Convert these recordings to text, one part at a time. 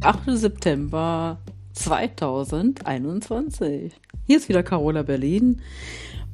8. September 2021. Hier ist wieder Carola Berlin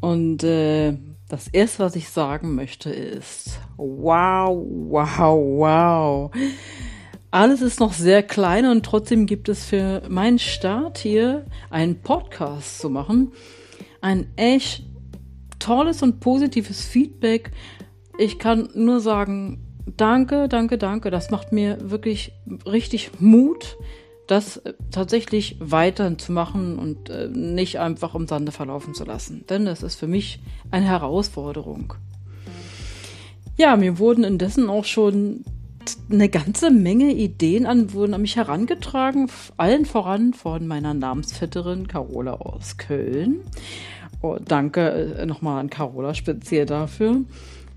und äh, das erste, was ich sagen möchte, ist wow, wow, wow. Alles ist noch sehr klein und trotzdem gibt es für meinen Start hier einen Podcast zu machen ein echt tolles und positives Feedback. Ich kann nur sagen, danke, danke, danke. Das macht mir wirklich richtig Mut, das äh, tatsächlich weiter zu machen und äh, nicht einfach im Sande verlaufen zu lassen. Denn das ist für mich eine Herausforderung. Ja, mir wurden indessen auch schon eine ganze Menge Ideen an, wurden an mich herangetragen, allen voran von meiner Namensvetterin Carola aus Köln. Oh, danke äh, nochmal an Carola speziell dafür.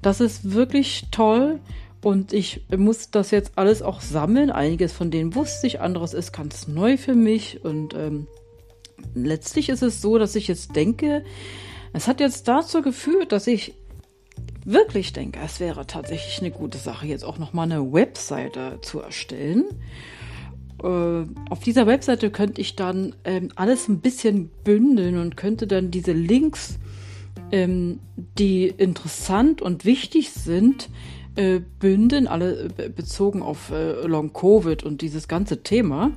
Das ist wirklich toll und ich muss das jetzt alles auch sammeln. Einiges von denen wusste ich, anderes ist ganz neu für mich. Und ähm, letztlich ist es so, dass ich jetzt denke, es hat jetzt dazu geführt, dass ich wirklich denke, es wäre tatsächlich eine gute Sache, jetzt auch nochmal eine Webseite zu erstellen. Äh, auf dieser Webseite könnte ich dann ähm, alles ein bisschen bündeln und könnte dann diese Links, ähm, die interessant und wichtig sind, äh, bündeln, alle äh, bezogen auf äh, Long Covid und dieses ganze Thema.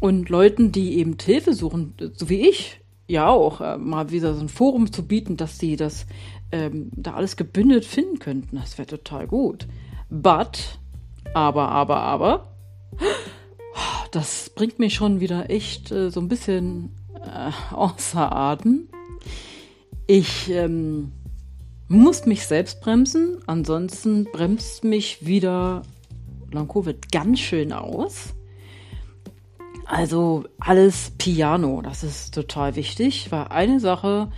Und Leuten, die eben Hilfe suchen, so wie ich, ja auch, äh, mal wieder so ein Forum zu bieten, dass sie das ähm, da alles gebündelt finden könnten. Das wäre total gut. But, aber, aber, aber, das bringt mich schon wieder echt äh, so ein bisschen äh, außer Atem. Ich ähm, muss mich selbst bremsen, ansonsten bremst mich wieder Long-Covid ganz schön aus. Also alles Piano, das ist total wichtig, weil eine Sache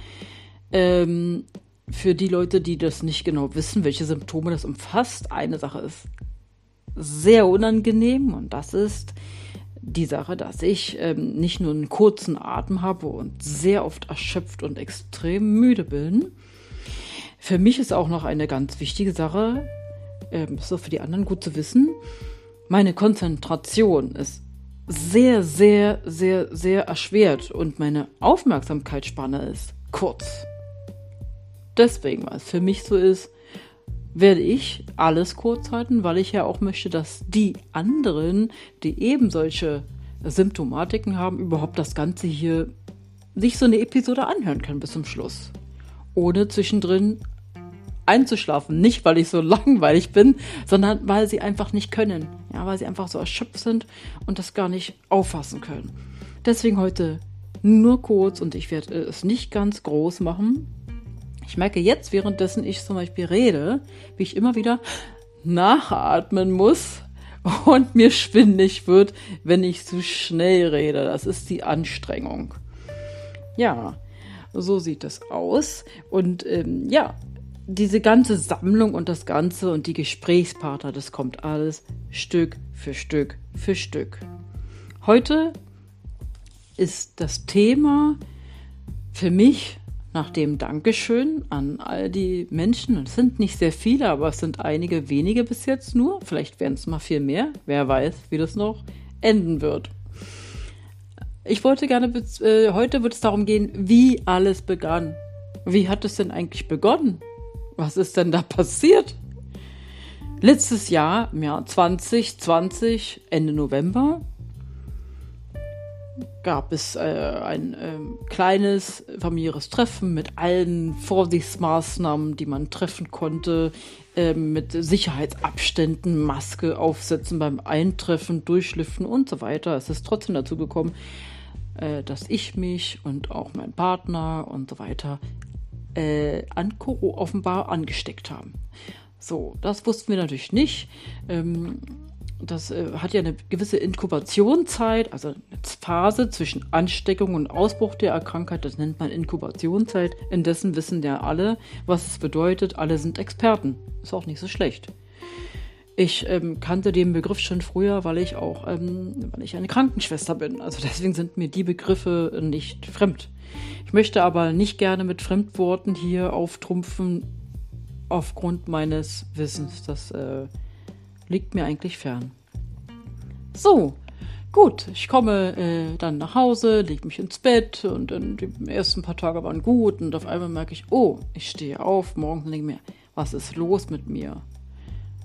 ähm, für die Leute, die das nicht genau wissen, welche Symptome das umfasst, eine Sache ist sehr unangenehm und das ist die Sache, dass ich ähm, nicht nur einen kurzen Atem habe und sehr oft erschöpft und extrem müde bin. Für mich ist auch noch eine ganz wichtige Sache, ähm, ist auch für die anderen gut zu wissen, meine Konzentration ist sehr, sehr, sehr, sehr erschwert und meine Aufmerksamkeitsspanne ist kurz. Deswegen, weil es für mich so ist, werde ich alles kurz halten, weil ich ja auch möchte, dass die anderen, die eben solche Symptomatiken haben, überhaupt das Ganze hier sich so eine Episode anhören können bis zum Schluss. Ohne zwischendrin einzuschlafen. Nicht, weil ich so langweilig bin, sondern weil sie einfach nicht können. Ja, weil sie einfach so erschöpft sind und das gar nicht auffassen können. Deswegen heute nur kurz und ich werde es nicht ganz groß machen, ich merke jetzt, währenddessen ich zum Beispiel rede, wie ich immer wieder nachatmen muss und mir schwindig wird, wenn ich zu schnell rede. Das ist die Anstrengung. Ja, so sieht es aus. Und ähm, ja, diese ganze Sammlung und das Ganze und die Gesprächspartner, das kommt alles Stück für Stück für Stück. Heute ist das Thema für mich nach dem Dankeschön an all die Menschen, und es sind nicht sehr viele, aber es sind einige wenige bis jetzt nur, vielleicht werden es mal viel mehr, wer weiß, wie das noch enden wird. Ich wollte gerne, äh, heute wird es darum gehen, wie alles begann. Wie hat es denn eigentlich begonnen? Was ist denn da passiert? Letztes Jahr, im Jahr 2020, Ende November, gab es äh, ein äh, kleines familiäres Treffen mit allen Vorsichtsmaßnahmen, die man treffen konnte, äh, mit Sicherheitsabständen, Maske aufsetzen beim Eintreffen, Durchlüften und so weiter. Es ist trotzdem dazu gekommen, äh, dass ich mich und auch mein Partner und so weiter äh, an Koro offenbar angesteckt haben. So, das wussten wir natürlich nicht. Ähm, das äh, hat ja eine gewisse Inkubationszeit, also eine Phase zwischen Ansteckung und Ausbruch der Krankheit, das nennt man Inkubationszeit. Indessen wissen ja alle, was es bedeutet. Alle sind Experten. Ist auch nicht so schlecht. Ich ähm, kannte den Begriff schon früher, weil ich auch, ähm, weil ich eine Krankenschwester bin. Also deswegen sind mir die Begriffe nicht fremd. Ich möchte aber nicht gerne mit Fremdworten hier auftrumpfen aufgrund meines Wissens. Das äh, liegt mir eigentlich fern. So, Gut, ich komme äh, dann nach Hause, lege mich ins Bett und dann die ersten paar Tage waren gut und auf einmal merke ich, oh, ich stehe auf, morgens denke mir, was ist los mit mir?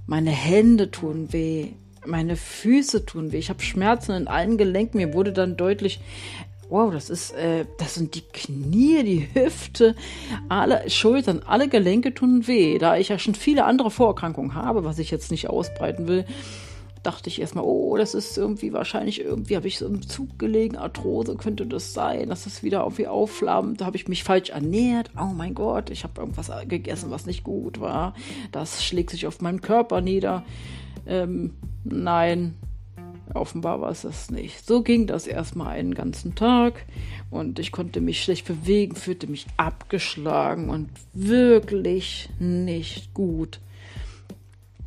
Meine Hände tun weh, meine Füße tun weh, ich habe Schmerzen in allen Gelenken, mir wurde dann deutlich, wow, das ist, äh, das sind die Knie, die Hüfte, alle Schultern, alle Gelenke tun weh. Da ich ja schon viele andere Vorerkrankungen habe, was ich jetzt nicht ausbreiten will, dachte ich erstmal, oh, das ist irgendwie wahrscheinlich, irgendwie habe ich so im Zug gelegen, Arthrose könnte das sein, dass das wieder irgendwie aufflammt. Da habe ich mich falsch ernährt. Oh mein Gott, ich habe irgendwas gegessen, was nicht gut war. Das schlägt sich auf meinen Körper nieder. Ähm, nein, offenbar war es das nicht. So ging das erstmal einen ganzen Tag und ich konnte mich schlecht bewegen, fühlte mich abgeschlagen und wirklich nicht gut.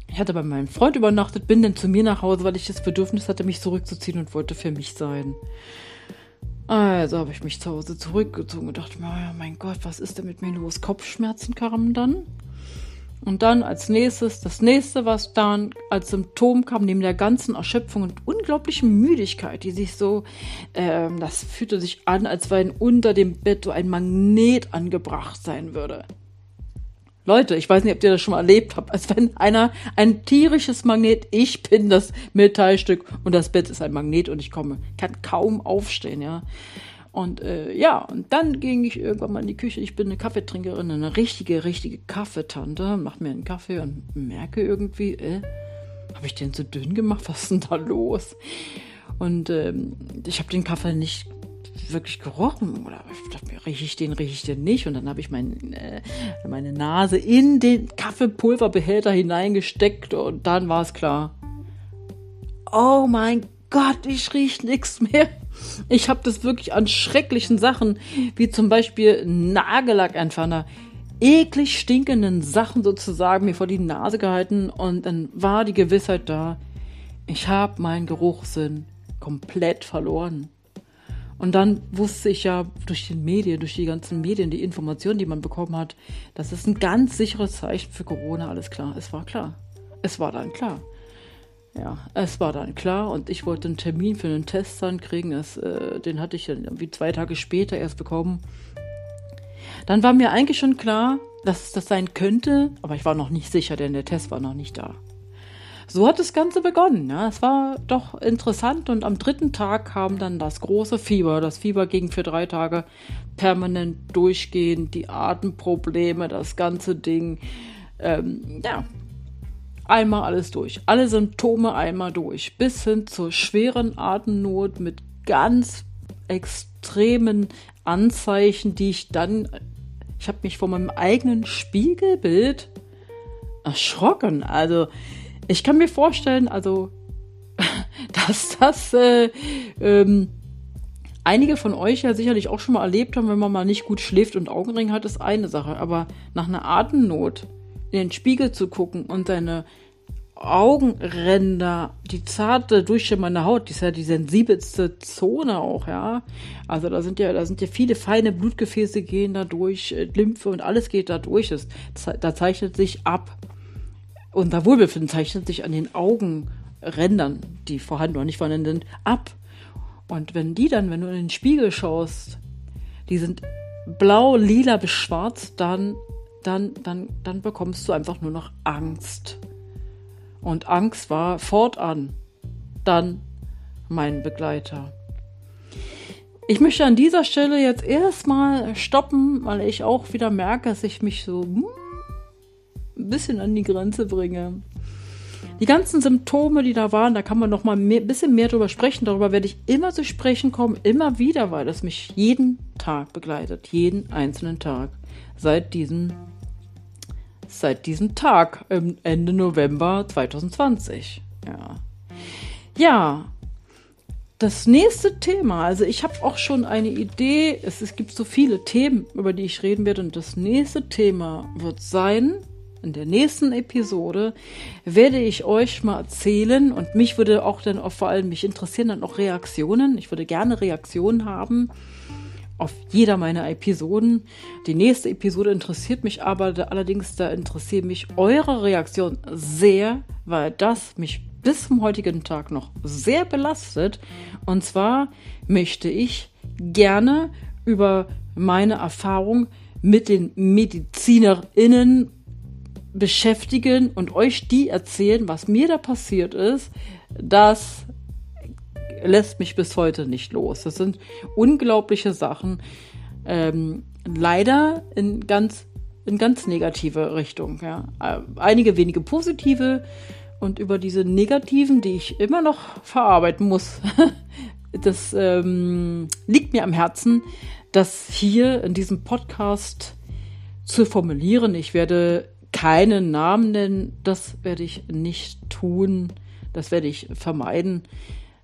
Ich hatte bei meinem Freund übernachtet, bin dann zu mir nach Hause, weil ich das Bedürfnis hatte, mich zurückzuziehen und wollte für mich sein. Also habe ich mich zu Hause zurückgezogen und dachte mir, oh mein Gott, was ist denn mit mir los? Kopfschmerzen kamen dann. Und dann als nächstes, das nächste, was dann als Symptom kam, neben der ganzen Erschöpfung und unglaublichen Müdigkeit, die sich so, ähm, das fühlte sich an, als wenn unter dem Bett so ein Magnet angebracht sein würde. Leute, ich weiß nicht, ob ihr das schon mal erlebt habt, als wenn einer ein tierisches Magnet, ich bin das Metallstück und das Bett ist ein Magnet und ich komme, kann kaum aufstehen, ja. Und äh, ja, und dann ging ich irgendwann mal in die Küche. Ich bin eine Kaffeetrinkerin, eine richtige, richtige Kaffeetante. Mach mir einen Kaffee und merke irgendwie, äh, habe ich den zu dünn gemacht? Was ist denn da los? Und ähm, ich habe den Kaffee nicht wirklich gerochen oder rieche ich den, rieche ich den nicht? Und dann habe ich mein, äh, meine Nase in den Kaffeepulverbehälter hineingesteckt und dann war es klar. Oh mein Gott, ich rieche nichts mehr. Ich habe das wirklich an schrecklichen Sachen, wie zum Beispiel Nagellackentferner, eklig stinkenden Sachen sozusagen mir vor die Nase gehalten und dann war die Gewissheit da, ich habe meinen Geruchssinn komplett verloren. Und dann wusste ich ja durch die Medien, durch die ganzen Medien, die Informationen, die man bekommen hat, das ist ein ganz sicheres Zeichen für Corona, alles klar. Es war klar. Es war dann klar. Ja, es war dann klar und ich wollte einen Termin für einen Test dann kriegen. Es, äh, den hatte ich dann irgendwie zwei Tage später erst bekommen. Dann war mir eigentlich schon klar, dass es das sein könnte, aber ich war noch nicht sicher, denn der Test war noch nicht da. So hat das Ganze begonnen. Ja. Es war doch interessant und am dritten Tag kam dann das große Fieber. Das Fieber ging für drei Tage permanent durchgehend, die Atemprobleme, das ganze Ding. Ähm, ja, einmal alles durch. Alle Symptome einmal durch. Bis hin zur schweren Atemnot mit ganz extremen Anzeichen, die ich dann. Ich habe mich vor meinem eigenen Spiegelbild erschrocken. Also, ich kann mir vorstellen, also, dass das äh, ähm, einige von euch ja sicherlich auch schon mal erlebt haben, wenn man mal nicht gut schläft und Augenring hat, ist eine Sache. Aber nach einer Atemnot in den Spiegel zu gucken und seine Augenränder, die zarte, durchschimmernde Haut, die ist ja die sensibelste Zone auch, ja. Also da sind ja, da sind ja viele feine Blutgefäße gehen da durch, äh, Lymphe und alles geht da durch. Das, da zeichnet sich ab. Unser Wohlbefinden zeichnet sich an den Augenrändern, die vorhanden oder nicht vorhanden sind, ab. Und wenn die dann, wenn du in den Spiegel schaust, die sind blau, lila bis schwarz, dann dann, dann, dann bekommst du einfach nur noch Angst. Und Angst war fortan dann mein Begleiter. Ich möchte an dieser Stelle jetzt erstmal stoppen, weil ich auch wieder merke, dass ich mich so hm, ein bisschen an die Grenze bringe. Die ganzen Symptome, die da waren, da kann man noch mal ein bisschen mehr drüber sprechen. Darüber werde ich immer zu sprechen kommen, immer wieder, weil das mich jeden Tag begleitet, jeden einzelnen Tag seit diesem seit diesem Tag, Ende November 2020. Ja. Ja. Das nächste Thema, also ich habe auch schon eine Idee, es, es gibt so viele Themen, über die ich reden werde, und das nächste Thema wird sein, in der nächsten Episode werde ich euch mal erzählen und mich würde auch dann auch vor allem mich interessieren dann auch Reaktionen. Ich würde gerne Reaktionen haben auf jeder meiner Episoden. Die nächste Episode interessiert mich aber allerdings, da interessiert mich eure Reaktion sehr, weil das mich bis zum heutigen Tag noch sehr belastet. Und zwar möchte ich gerne über meine Erfahrung mit den MedizinerInnen beschäftigen und euch die erzählen, was mir da passiert ist. Das lässt mich bis heute nicht los. Das sind unglaubliche Sachen. Ähm, leider in ganz, in ganz negative Richtung. Ja. Äh, einige wenige positive und über diese negativen, die ich immer noch verarbeiten muss. das ähm, liegt mir am Herzen, das hier in diesem Podcast zu formulieren. Ich werde keinen Namen nennen, das werde ich nicht tun, das werde ich vermeiden.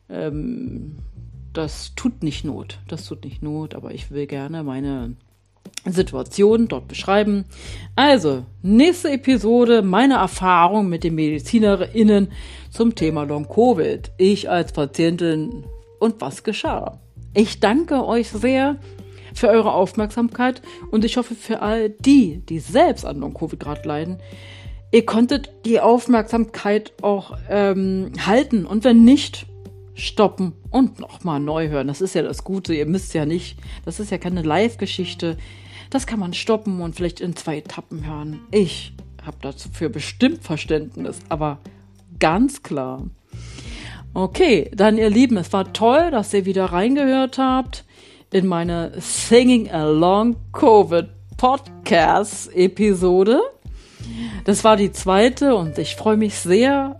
Ähm, das tut nicht Not, das tut nicht Not, aber ich will gerne meine Situation dort beschreiben. Also, nächste Episode, meine Erfahrung mit den MedizinerInnen zum Thema Long-Covid. Ich als Patientin und was geschah. Ich danke euch sehr für eure Aufmerksamkeit und ich hoffe für all die, die selbst an Long-Covid gerade leiden, ihr konntet die Aufmerksamkeit auch ähm, halten und wenn nicht, stoppen und nochmal neu hören. Das ist ja das Gute, ihr müsst ja nicht, das ist ja keine Live-Geschichte. Das kann man stoppen und vielleicht in zwei Etappen hören. Ich habe dafür bestimmt Verständnis, aber ganz klar. Okay, dann ihr Lieben, es war toll, dass ihr wieder reingehört habt in meine Singing Along Covid Podcast Episode. Das war die zweite und ich freue mich sehr,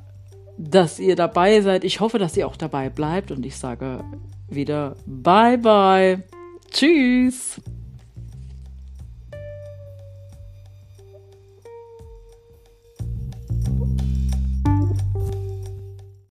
dass ihr dabei seid. Ich hoffe, dass ihr auch dabei bleibt und ich sage wieder Bye bye. Tschüss.